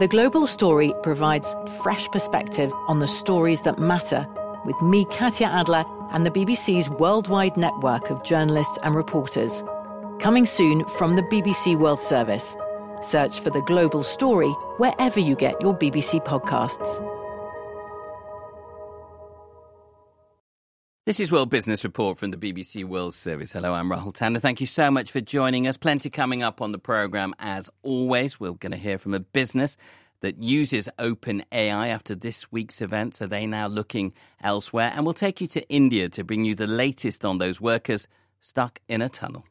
The Global Story provides fresh perspective on the stories that matter with me, Katya Adler, and the BBC's worldwide network of journalists and reporters. Coming soon from the BBC World Service. Search for The Global Story wherever you get your BBC podcasts. This is World Business Report from the BBC World Service. Hello, I'm Rahul Tandon. Thank you so much for joining us. Plenty coming up on the programme as always. We're going to hear from a business that uses OpenAI after this week's event. So they now looking elsewhere. And we'll take you to India to bring you the latest on those workers stuck in a tunnel.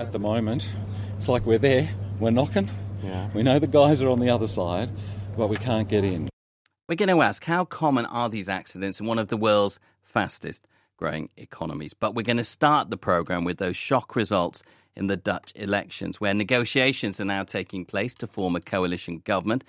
At the moment, it's like we're there, we're knocking. Yeah. We know the guys are on the other side, but we can't get in. We're going to ask how common are these accidents in one of the world's fastest growing economies? But we're going to start the programme with those shock results in the Dutch elections, where negotiations are now taking place to form a coalition government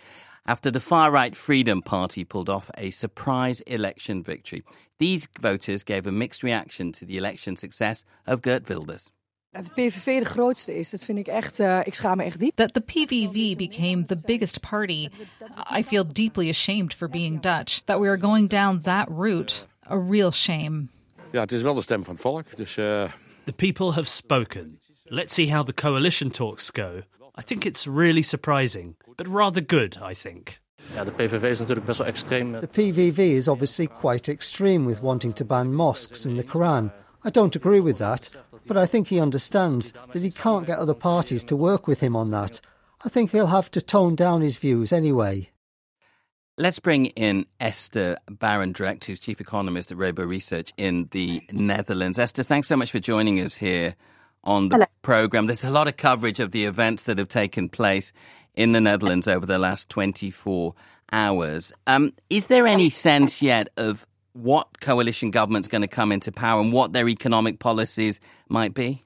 after the far right Freedom Party pulled off a surprise election victory. These voters gave a mixed reaction to the election success of Geert Wilders. Dat de PVV de grootste is, dat vind ik echt, uh, ik schaam me echt diep. That the PVV became the biggest party. I feel deeply ashamed for being Dutch. That we are going down that route, a real shame. Ja, het is wel de stem van het volk. Dus, uh... The people have spoken. Let's see how the coalition talks go. I think it's really surprising, but rather good, I think. Ja, de PVV is natuurlijk best wel extreem. The PVV is obviously quite extreme with wanting to ban mosques and the Quran. I don't agree with that, but I think he understands that he can't get other parties to work with him on that. I think he'll have to tone down his views anyway. Let's bring in Esther Barendrecht, who's chief economist at Rabo Research in the Netherlands. Esther, thanks so much for joining us here on the Hello. program. There's a lot of coverage of the events that have taken place in the Netherlands over the last 24 hours. Um, is there any sense yet of what coalition government's going to come into power and what their economic policies might be?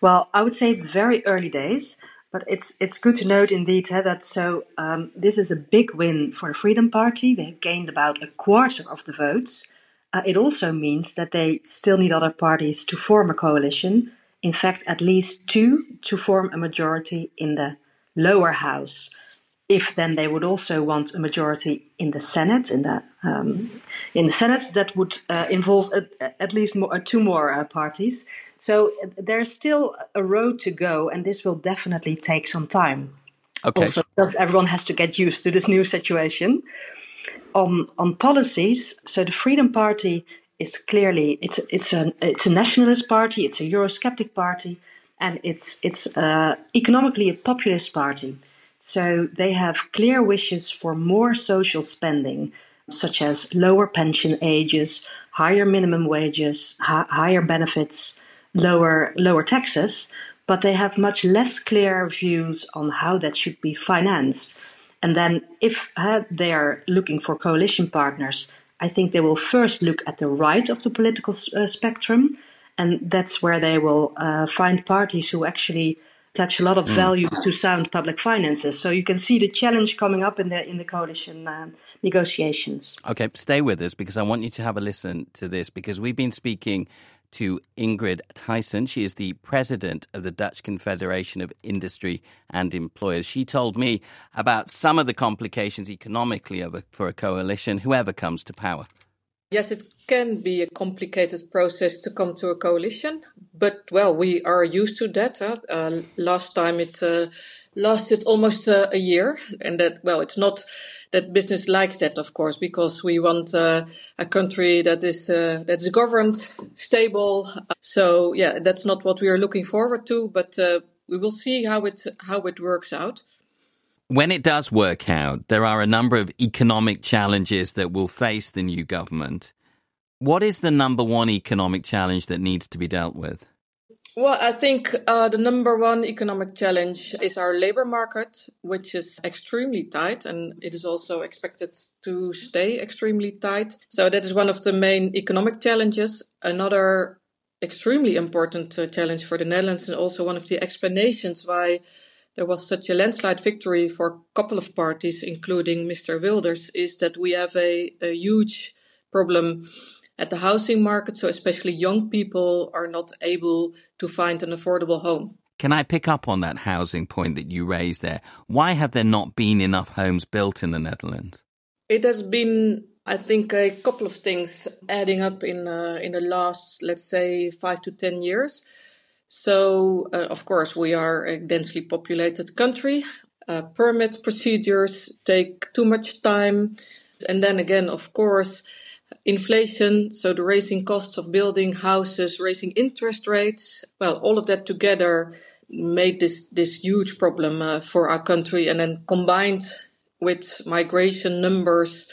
Well, I would say it's very early days, but it's it's good to note indeed eh, that so um, this is a big win for the Freedom Party. They've gained about a quarter of the votes. Uh, it also means that they still need other parties to form a coalition. In fact, at least two to form a majority in the lower house. If then they would also want a majority in the Senate, in the um, in the Senate, that would uh, involve at, at least more, uh, two more uh, parties. So uh, there's still a road to go, and this will definitely take some time. Okay. Also, because everyone has to get used to this new situation. On on policies, so the Freedom Party is clearly it's it's a it's a nationalist party, it's a Eurosceptic party, and it's it's uh, economically a populist party. So they have clear wishes for more social spending, such as lower pension ages, higher minimum wages, hi- higher benefits, lower lower taxes. But they have much less clear views on how that should be financed. And then, if uh, they are looking for coalition partners, I think they will first look at the right of the political uh, spectrum, and that's where they will uh, find parties who actually attach a lot of value to sound public finances. So you can see the challenge coming up in the in the coalition uh, negotiations. Okay, stay with us because I want you to have a listen to this because we've been speaking to Ingrid Thijssen. She is the president of the Dutch Confederation of Industry and Employers. She told me about some of the complications economically of a, for a coalition, whoever comes to power. Yes, it can be a complicated process to come to a coalition, but well, we are used to that. Huh? Uh, last time it uh, lasted almost uh, a year, and that well, it's not that business likes that, of course, because we want uh, a country that is uh, that is governed, stable. So yeah, that's not what we are looking forward to, but uh, we will see how it how it works out. When it does work out, there are a number of economic challenges that will face the new government. What is the number one economic challenge that needs to be dealt with? Well, I think uh, the number one economic challenge is our labor market, which is extremely tight, and it is also expected to stay extremely tight. So that is one of the main economic challenges. Another extremely important uh, challenge for the Netherlands, and also one of the explanations why there was such a landslide victory for a couple of parties, including Mr. Wilders, is that we have a, a huge problem at the housing market. So, especially young people are not able to find an affordable home. Can I pick up on that housing point that you raised there? Why have there not been enough homes built in the Netherlands? It has been, I think, a couple of things adding up in uh, in the last, let's say, five to ten years. So, uh, of course, we are a densely populated country. Uh, permit procedures take too much time. And then again, of course, inflation, so the raising costs of building houses, raising interest rates, well, all of that together made this, this huge problem uh, for our country. And then combined with migration numbers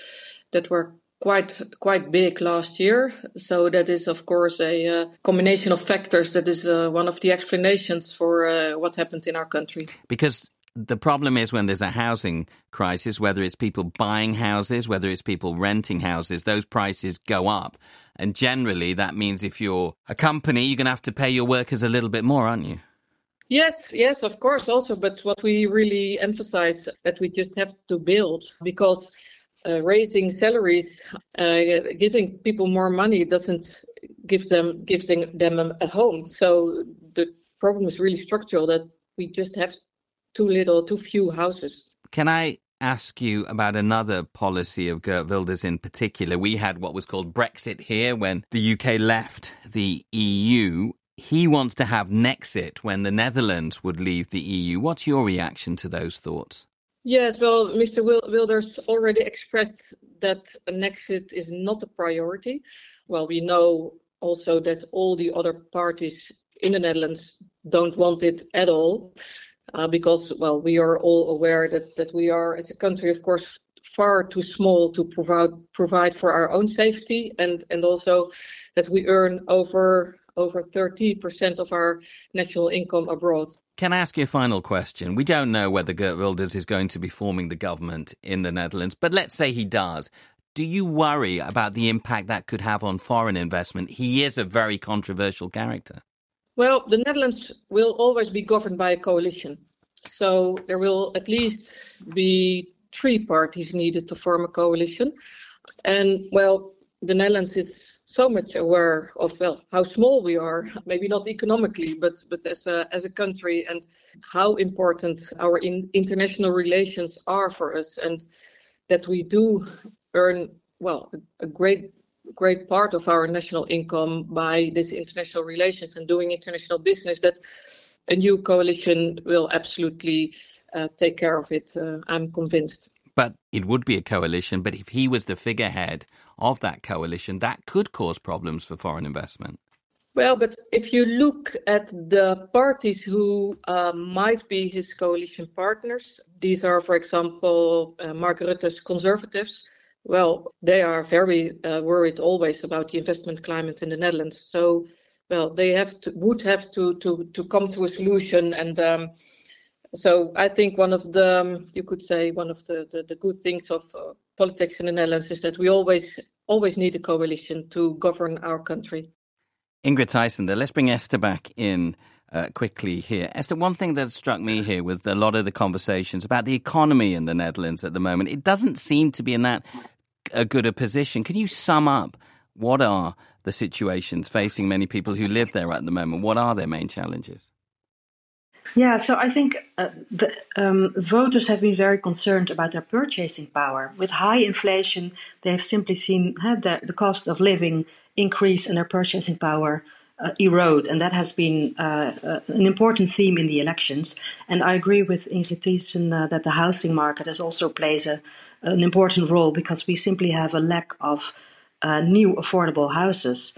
that were quite quite big last year. So that is, of course, a uh, combination of factors that is uh, one of the explanations for uh, what happened in our country. Because the problem is when there's a housing crisis, whether it's people buying houses, whether it's people renting houses, those prices go up. And generally, that means if you're a company, you're going to have to pay your workers a little bit more, aren't you? Yes, yes, of course, also. But what we really emphasize that we just have to build because uh, raising salaries, uh, giving people more money doesn't give them give them a, a home. So the problem is really structural that we just have too little, too few houses. Can I ask you about another policy of Geert Wilders in particular? We had what was called Brexit here when the UK left the EU. He wants to have Nexit when the Netherlands would leave the EU. What's your reaction to those thoughts? Yes, well, Mr. Wilders already expressed that an exit is not a priority. Well, we know also that all the other parties in the Netherlands don't want it at all, uh, because, well, we are all aware that, that we are, as a country, of course, far too small to provide provide for our own safety, and and also that we earn over over 30% of our national income abroad. Can I ask you a final question? We don't know whether Geert Wilders is going to be forming the government in the Netherlands, but let's say he does. Do you worry about the impact that could have on foreign investment? He is a very controversial character. Well, the Netherlands will always be governed by a coalition. So there will at least be three parties needed to form a coalition. And well, the Netherlands is so much aware of well how small we are maybe not economically but but as a as a country and how important our in, international relations are for us and that we do earn well a, great great part of our national income by this international relations and doing international business that a new coalition will absolutely uh, take care of it uh, i'm convinced but it would be a coalition. But if he was the figurehead of that coalition, that could cause problems for foreign investment. Well, but if you look at the parties who uh, might be his coalition partners, these are, for example, uh, Mark Rutte's conservatives. Well, they are very uh, worried always about the investment climate in the Netherlands. So, well, they have to, would have to to to come to a solution and. Um, so I think one of the, um, you could say, one of the, the, the good things of uh, politics in the Netherlands is that we always always need a coalition to govern our country. Ingrid Thijssen, let's bring Esther back in uh, quickly here. Esther, one thing that struck me here with a lot of the conversations about the economy in the Netherlands at the moment, it doesn't seem to be in that a good a position. Can you sum up what are the situations facing many people who live there at the moment? What are their main challenges? Yeah, so I think uh, the um, voters have been very concerned about their purchasing power. With high inflation, they have simply seen uh, the, the cost of living increase and their purchasing power uh, erode, and that has been uh, uh, an important theme in the elections. And I agree with Ingrid Thijssen uh, that the housing market has also plays a, an important role because we simply have a lack of new affordable houses.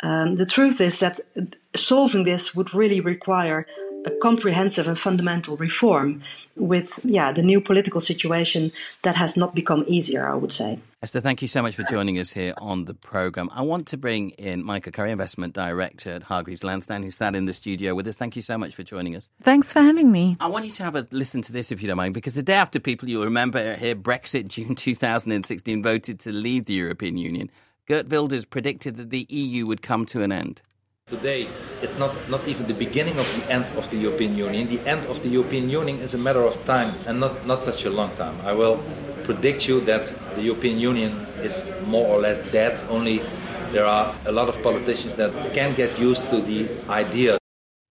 Um, the truth is that solving this would really require a comprehensive and fundamental reform with yeah the new political situation that has not become easier i would say. Esther thank you so much for joining us here on the program i want to bring in micah curry investment director at hargreaves lansdown who sat in the studio with us. Thank you so much for joining us. Thanks for having me. I want you to have a listen to this if you don't mind because the day after people you'll remember here brexit june 2016 voted to leave the european union. Geert wilders predicted that the eu would come to an end Today, it's not, not even the beginning of the end of the European Union. The end of the European Union is a matter of time and not, not such a long time. I will predict you that the European Union is more or less dead, only there are a lot of politicians that can get used to the idea.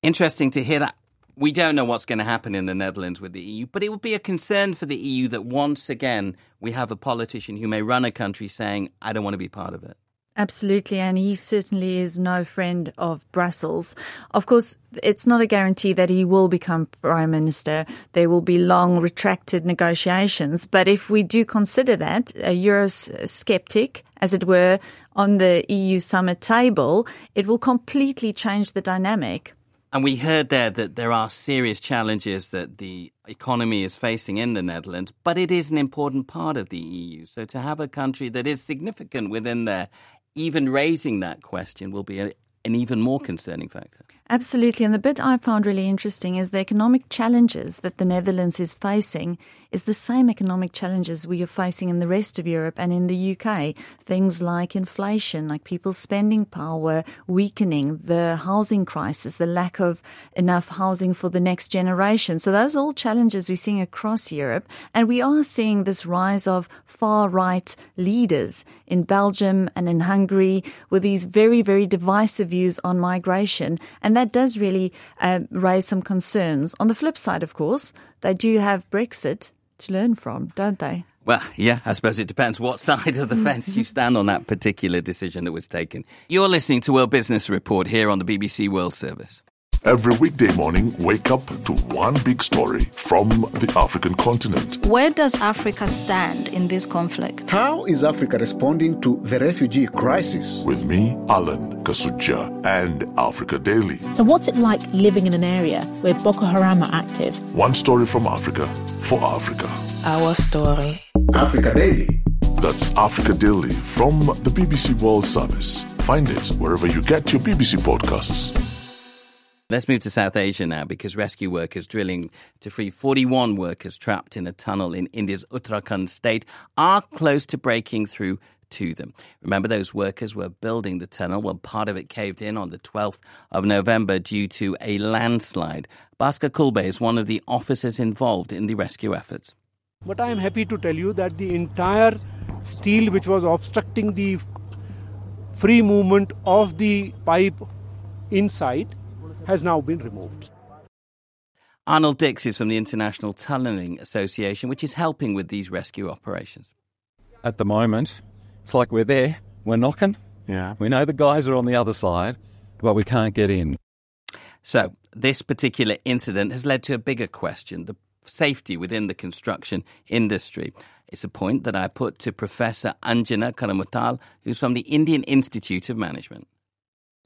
Interesting to hear that We don't know what's going to happen in the Netherlands with the EU, but it would be a concern for the EU that once again we have a politician who may run a country saying, I don't want to be part of it. Absolutely, and he certainly is no friend of Brussels. Of course, it's not a guarantee that he will become Prime Minister. There will be long, retracted negotiations. But if we do consider that, a Eurosceptic, as it were, on the EU summit table, it will completely change the dynamic. And we heard there that there are serious challenges that the economy is facing in the Netherlands, but it is an important part of the EU. So to have a country that is significant within there even raising that question will be a, an even more concerning factor. Absolutely. And the bit I found really interesting is the economic challenges that the Netherlands is facing is the same economic challenges we are facing in the rest of Europe and in the UK. Things like inflation, like people's spending power weakening, the housing crisis, the lack of enough housing for the next generation. So those are all challenges we're seeing across Europe. And we are seeing this rise of far right leaders in Belgium and in Hungary with these very, very divisive views on migration. And that does really uh, raise some concerns. On the flip side, of course, they do have Brexit to learn from, don't they? Well, yeah, I suppose it depends what side of the fence you stand on that particular decision that was taken. You're listening to World Business Report here on the BBC World Service. Every weekday morning, wake up to one big story from the African continent. Where does Africa stand in this conflict? How is Africa responding to the refugee crisis? With me, Alan Kasujja, and Africa Daily. So, what's it like living in an area where Boko Haram are active? One story from Africa for Africa. Our story. Africa Daily. That's Africa Daily from the BBC World Service. Find it wherever you get your BBC podcasts. Let's move to South Asia now because rescue workers drilling to free 41 workers trapped in a tunnel in India's Uttarakhand state are close to breaking through to them. Remember, those workers were building the tunnel when part of it caved in on the 12th of November due to a landslide. Bhaskar Khulbe is one of the officers involved in the rescue efforts. But I am happy to tell you that the entire steel which was obstructing the free movement of the pipe inside has now been removed. Arnold Dix is from the International Tunnelling Association, which is helping with these rescue operations. At the moment, it's like we're there, we're knocking. Yeah. We know the guys are on the other side, but we can't get in. So, this particular incident has led to a bigger question the safety within the construction industry. It's a point that I put to Professor Anjana Karumathil, who's from the Indian Institute of Management.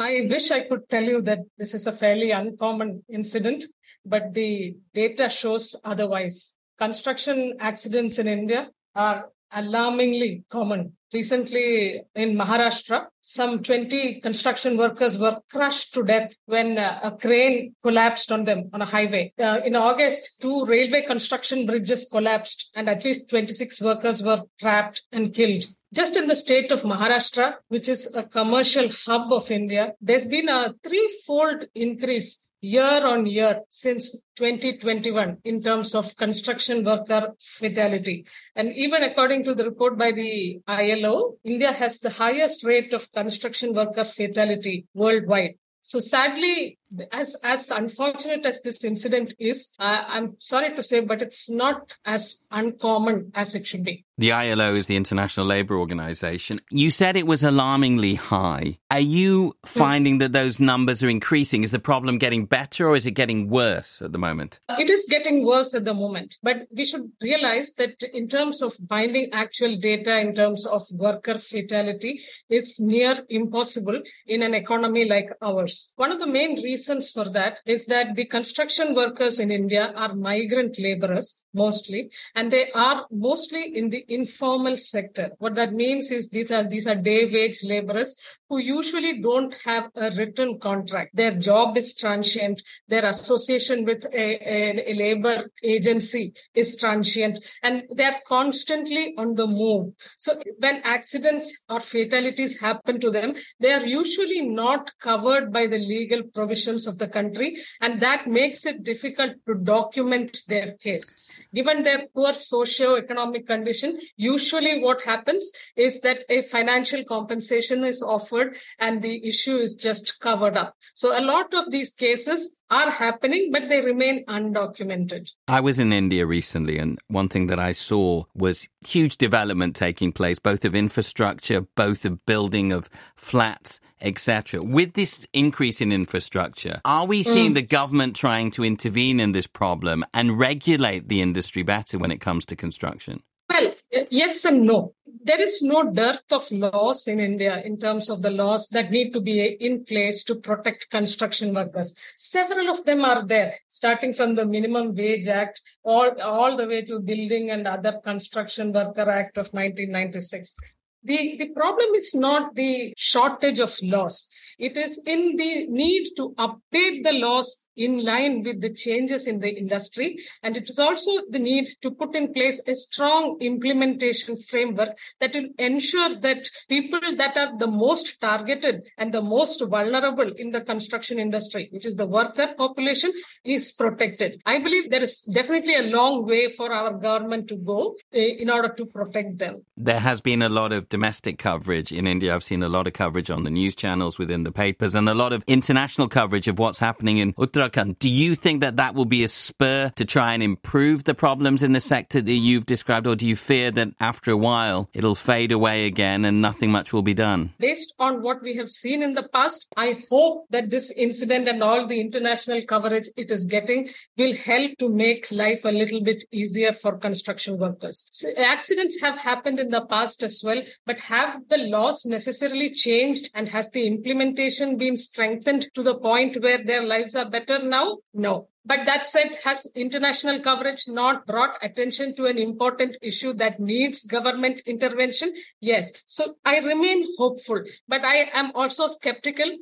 I wish I could tell you that this is a fairly uncommon incident, but the data shows otherwise. Construction accidents in India are alarmingly common. Recently in Maharashtra, some 20 construction workers were crushed to death when uh, a crane collapsed on them on a highway. Uh, in August, two railway construction bridges collapsed and at least 26 workers were trapped and killed. Just in the state of Maharashtra, which is a commercial hub of India, there's been a threefold increase year on year since 2021 in terms of construction worker fatality. And even according to the report by the ILO, India has the highest rate of construction worker fatality worldwide. So sadly, as as unfortunate as this incident is, uh, I'm sorry to say, but it's not as uncommon as it should be. The ILO is the International Labour Organization. You said it was alarmingly high. Are you finding that those numbers are increasing? Is the problem getting better or is it getting worse at the moment? It is getting worse at the moment, but we should realize that in terms of finding actual data in terms of worker fatality is near impossible in an economy like ours. One of the main reasons for that is that the construction workers in India are migrant laborers mostly, and they are mostly in the informal sector. What that means is these are these are day wage laborers who usually don't have a written contract. Their job is transient. Their association with a, a, a labor agency is transient, and they're constantly on the move. So when accidents or fatalities happen to them, they are usually not covered by the legal provisions of the country, and that makes it difficult to document their case. Given their poor socio-economic condition, usually what happens is that a financial compensation is offered and the issue is just covered up. So a lot of these cases are happening, but they remain undocumented. I was in India recently, and one thing that I saw was huge development taking place, both of infrastructure, both of building of flats, etc. With this increase in infrastructure, are we seeing Mm. the government trying to intervene in this problem and regulate the industry better when it comes to construction? Well, yes and no. There is no dearth of laws in India in terms of the laws that need to be in place to protect construction workers. Several of them are there, starting from the Minimum Wage Act all, all the way to Building and Other Construction Worker Act of 1996. The, the problem is not the shortage of laws. It is in the need to update the laws in line with the changes in the industry. And it is also the need to put in place a strong implementation framework that will ensure that people that are the most targeted and the most vulnerable in the construction industry, which is the worker population, is protected. I believe there is definitely a long way for our government to go eh, in order to protect them. There has been a lot of domestic coverage in India. I've seen a lot of coverage on the news channels within the papers and a lot of international coverage of what's happening in Do you think that that will be a spur to try and improve the problems in the sector that you've described, or do you fear that after a while it'll fade away again and nothing much will be done? Based on what we have seen in the past, I hope that this incident and all the international coverage it is getting will help to make life a little bit easier for construction workers. Accidents have happened in the past as well, but have the laws necessarily changed and has the implementation been strengthened to the point where their lives are better now? No. But that said, has international coverage not brought attention to an important issue that needs government intervention? Yes. So I remain hopeful, but I am also skeptical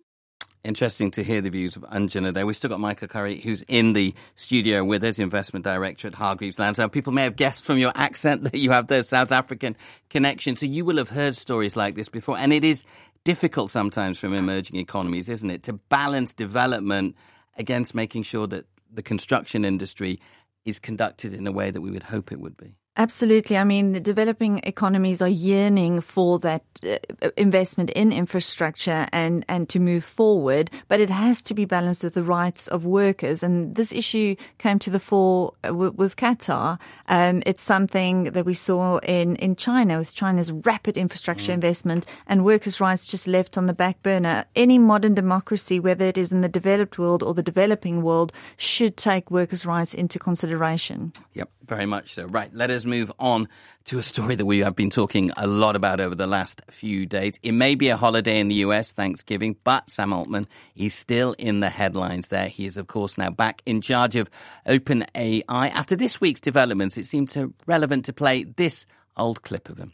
Interesting to hear the views of Anjana there. We've still got Michael Curry, who's in the studio with us, investment director at Hargreaves Lansdown. People may have guessed from your accent that you have the South African connection. So you will have heard stories like this before. And it is difficult sometimes from emerging economies, isn't it, to balance development against making sure that the construction industry is conducted in a way that we would hope it would be. Absolutely. I mean, the developing economies are yearning for that uh, investment in infrastructure and, and to move forward, but it has to be balanced with the rights of workers. And this issue came to the fore uh, with, with Qatar. Um, it's something that we saw in, in China with China's rapid infrastructure investment and workers' rights just left on the back burner. Any modern democracy, whether it is in the developed world or the developing world, should take workers' rights into consideration. Yep, very much so. Right, let us move on to a story that we have been talking a lot about over the last few days. It may be a holiday in the US, Thanksgiving, but Sam Altman is still in the headlines there. He is, of course, now back in charge of OpenAI. After this week's developments, it seemed to relevant to play this old clip of him.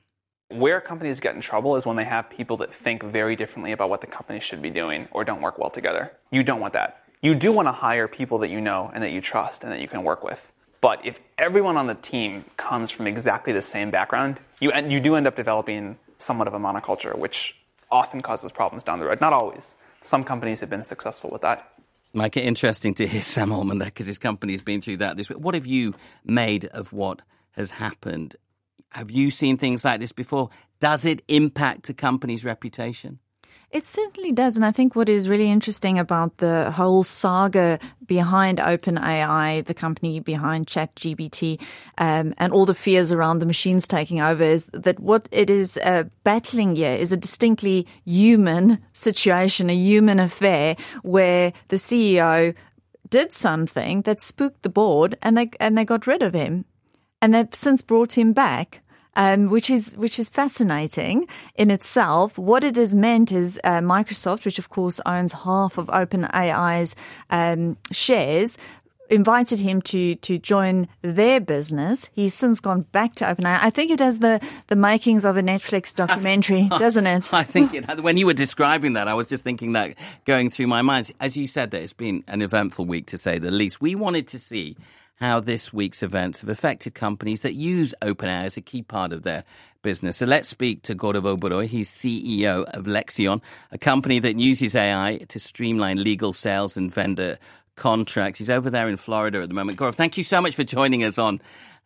Where companies get in trouble is when they have people that think very differently about what the company should be doing or don't work well together. You don't want that. You do want to hire people that you know and that you trust and that you can work with. But if everyone on the team comes from exactly the same background, you, you do end up developing somewhat of a monoculture, which often causes problems down the road. Not always. Some companies have been successful with that. Mike, interesting to hear Sam Altman there because his company's been through that this week. What have you made of what has happened? Have you seen things like this before? Does it impact a company's reputation? It certainly does. And I think what is really interesting about the whole saga behind OpenAI, the company behind ChatGPT, um, and all the fears around the machines taking over is that what it is uh, battling here is a distinctly human situation, a human affair where the CEO did something that spooked the board and they, and they got rid of him. And they've since brought him back um, which is which is fascinating in itself. What it has meant is uh, Microsoft, which of course owns half of OpenAI's um, shares. Invited him to to join their business. He's since gone back to OpenAI. I think it has the the makings of a Netflix documentary, doesn't it? I think it had, when you were describing that, I was just thinking that going through my mind. As you said, that it's been an eventful week to say the least. We wanted to see how this week's events have affected companies that use OpenAI as a key part of their business. So let's speak to Oberoi. He's CEO of Lexion, a company that uses AI to streamline legal sales and vendor contracts. He's over there in Florida at the moment. Gaurav, thank you so much for joining us on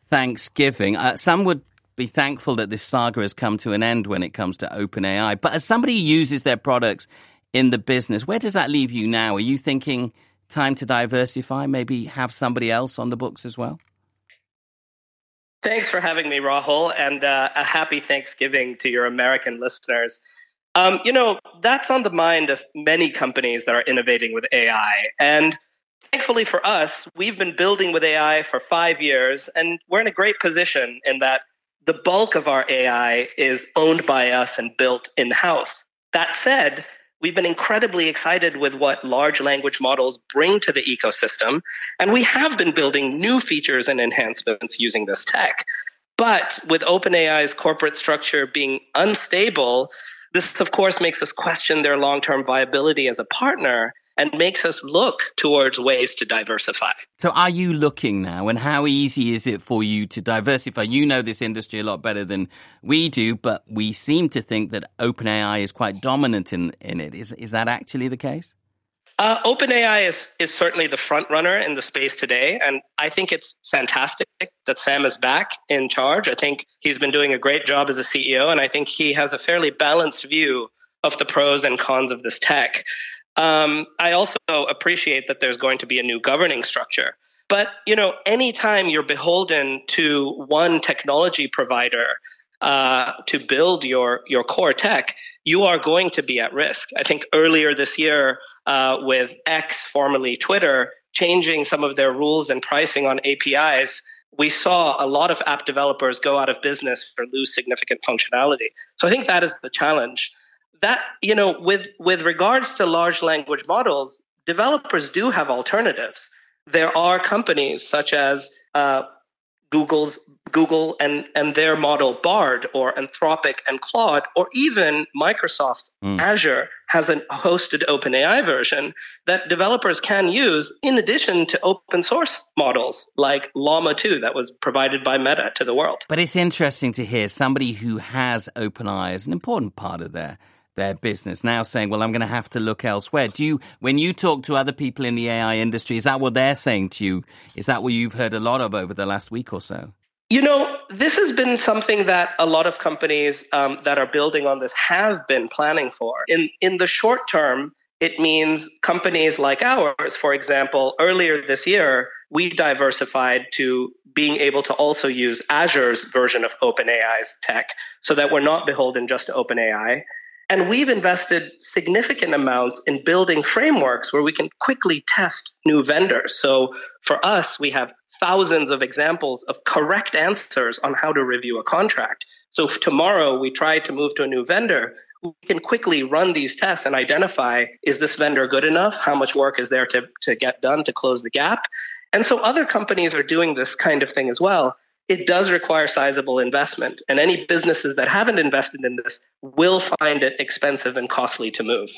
Thanksgiving. Uh, some would be thankful that this saga has come to an end when it comes to OpenAI. But as somebody who uses their products in the business, where does that leave you now? Are you thinking time to diversify? Maybe have somebody else on the books as well? Thanks for having me, Rahul, and uh, a happy Thanksgiving to your American listeners. Um, you know, that's on the mind of many companies that are innovating with AI. And thankfully for us, we've been building with AI for five years, and we're in a great position in that the bulk of our AI is owned by us and built in house. That said, we've been incredibly excited with what large language models bring to the ecosystem. And we have been building new features and enhancements using this tech. But with OpenAI's corporate structure being unstable, this, of course, makes us question their long term viability as a partner and makes us look towards ways to diversify. So, are you looking now, and how easy is it for you to diversify? You know this industry a lot better than we do, but we seem to think that OpenAI is quite dominant in, in it. Is, is that actually the case? Uh, OpenAI is, is certainly the front runner in the space today, and I think it's fantastic that Sam is back in charge. I think he's been doing a great job as a CEO, and I think he has a fairly balanced view of the pros and cons of this tech. Um, I also appreciate that there's going to be a new governing structure. But you know, anytime you're beholden to one technology provider uh, to build your your core tech, you are going to be at risk. I think earlier this year, uh, with X, formerly Twitter, changing some of their rules and pricing on APIs, we saw a lot of app developers go out of business or lose significant functionality. So I think that is the challenge that you know with with regards to large language models developers do have alternatives there are companies such as uh, google's google and and their model bard or anthropic and claude or even microsoft's mm. azure has a hosted openai version that developers can use in addition to open source models like llama 2 that was provided by meta to the world but it's interesting to hear somebody who has openai as an important part of their their business now saying, well, I'm going to have to look elsewhere. Do you, when you talk to other people in the AI industry, is that what they're saying to you? Is that what you've heard a lot of over the last week or so? You know, this has been something that a lot of companies um, that are building on this have been planning for. In in the short term, it means companies like ours, for example, earlier this year, we diversified to being able to also use Azure's version of OpenAI's tech so that we're not beholden just to OpenAI. And we've invested significant amounts in building frameworks where we can quickly test new vendors. So for us, we have thousands of examples of correct answers on how to review a contract. So if tomorrow we try to move to a new vendor, we can quickly run these tests and identify is this vendor good enough? How much work is there to, to get done to close the gap? And so other companies are doing this kind of thing as well it does require sizable investment. And any businesses that haven't invested in this will find it expensive and costly to move.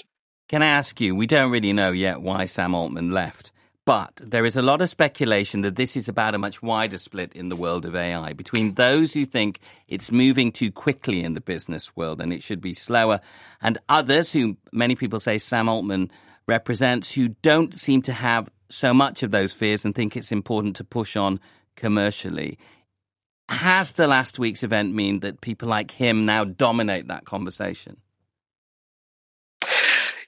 Can I ask you, we don't really know yet why Sam Altman left, but there is a lot of speculation that this is about a much wider split in the world of AI between those who think it's moving too quickly in the business world and it should be slower, and others who many people say Sam Altman represents who don't seem to have so much of those fears and think it's important to push on commercially. Has the last week's event mean that people like him now dominate that conversation?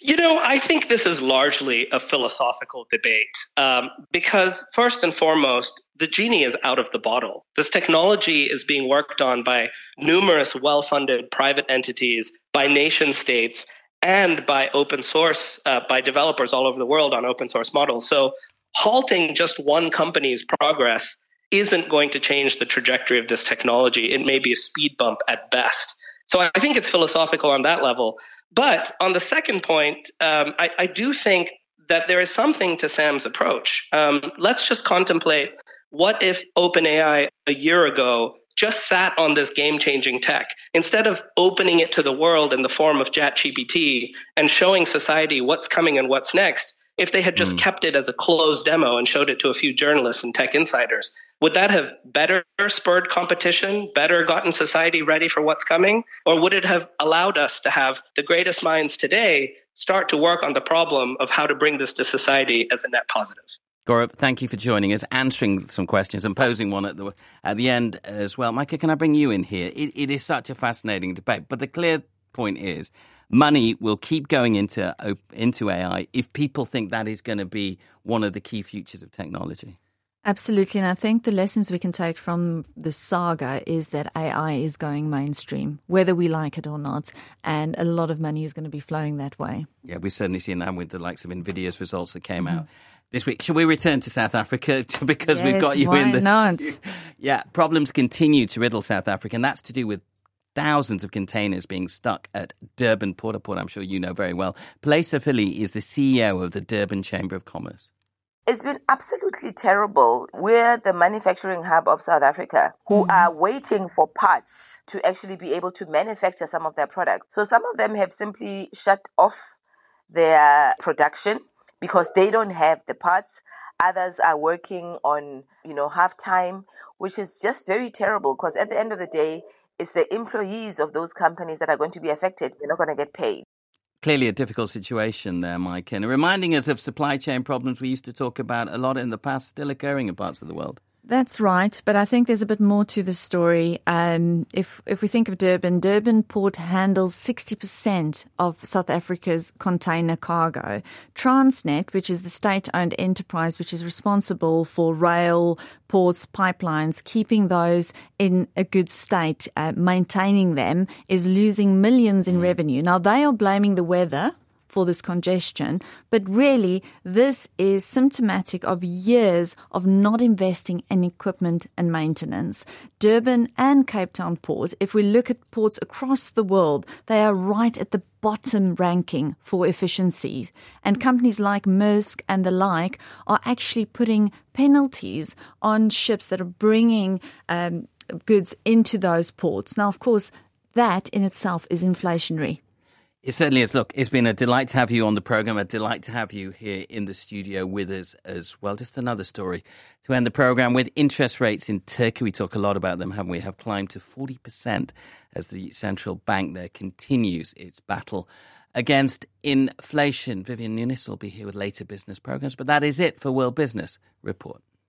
You know, I think this is largely a philosophical debate um, because, first and foremost, the genie is out of the bottle. This technology is being worked on by numerous well funded private entities, by nation states, and by open source, uh, by developers all over the world on open source models. So, halting just one company's progress isn't going to change the trajectory of this technology. It may be a speed bump at best. So I think it's philosophical on that level. But on the second point, um, I, I, do think that there is something to Sam's approach. Um, let's just contemplate what if OpenAI a year ago just sat on this game changing tech instead of opening it to the world in the form of ChatGPT and showing society what's coming and what's next? If they had just mm. kept it as a closed demo and showed it to a few journalists and tech insiders, would that have better spurred competition, better gotten society ready for what's coming? Or would it have allowed us to have the greatest minds today start to work on the problem of how to bring this to society as a net positive? Gaurav, thank you for joining us, answering some questions and posing one at the at the end as well. Micah, can I bring you in here? It, it is such a fascinating debate, but the clear point is money will keep going into into AI if people think that is going to be one of the key futures of technology. Absolutely. And I think the lessons we can take from the saga is that AI is going mainstream, whether we like it or not. And a lot of money is going to be flowing that way. Yeah, we've certainly seen that with the likes of NVIDIA's results that came mm-hmm. out this week. Shall we return to South Africa because yes, we've got you in the Not? Yeah, problems continue to riddle South Africa, and that's to do with thousands of containers being stuck at Durban Port, port I'm sure you know very well. Palesa Phili is the CEO of the Durban Chamber of Commerce. It's been absolutely terrible. We're the manufacturing hub of South Africa who mm. are waiting for parts to actually be able to manufacture some of their products. So some of them have simply shut off their production because they don't have the parts. Others are working on, you know, half time, which is just very terrible because at the end of the day, it's the employees of those companies that are going to be affected. They're not going to get paid. Clearly, a difficult situation there, Mike, and reminding us of supply chain problems we used to talk about a lot in the past, still occurring in parts of the world. That's right, but I think there's a bit more to the story. Um, if if we think of Durban, Durban Port handles 60% of South Africa's container cargo. Transnet, which is the state-owned enterprise which is responsible for rail, ports, pipelines, keeping those in a good state, uh, maintaining them, is losing millions in mm. revenue. Now they are blaming the weather for this congestion, but really this is symptomatic of years of not investing in equipment and maintenance. Durban and Cape Town Port, if we look at ports across the world, they are right at the bottom ranking for efficiencies. And companies like Maersk and the like are actually putting penalties on ships that are bringing um, goods into those ports. Now, of course, that in itself is inflationary. It certainly is. Look, it's been a delight to have you on the program, a delight to have you here in the studio with us as well. Just another story to end the program with interest rates in Turkey. We talk a lot about them, haven't we? Have climbed to 40% as the central bank there continues its battle against inflation. Vivienne Nunis will be here with later business programs, but that is it for World Business Report.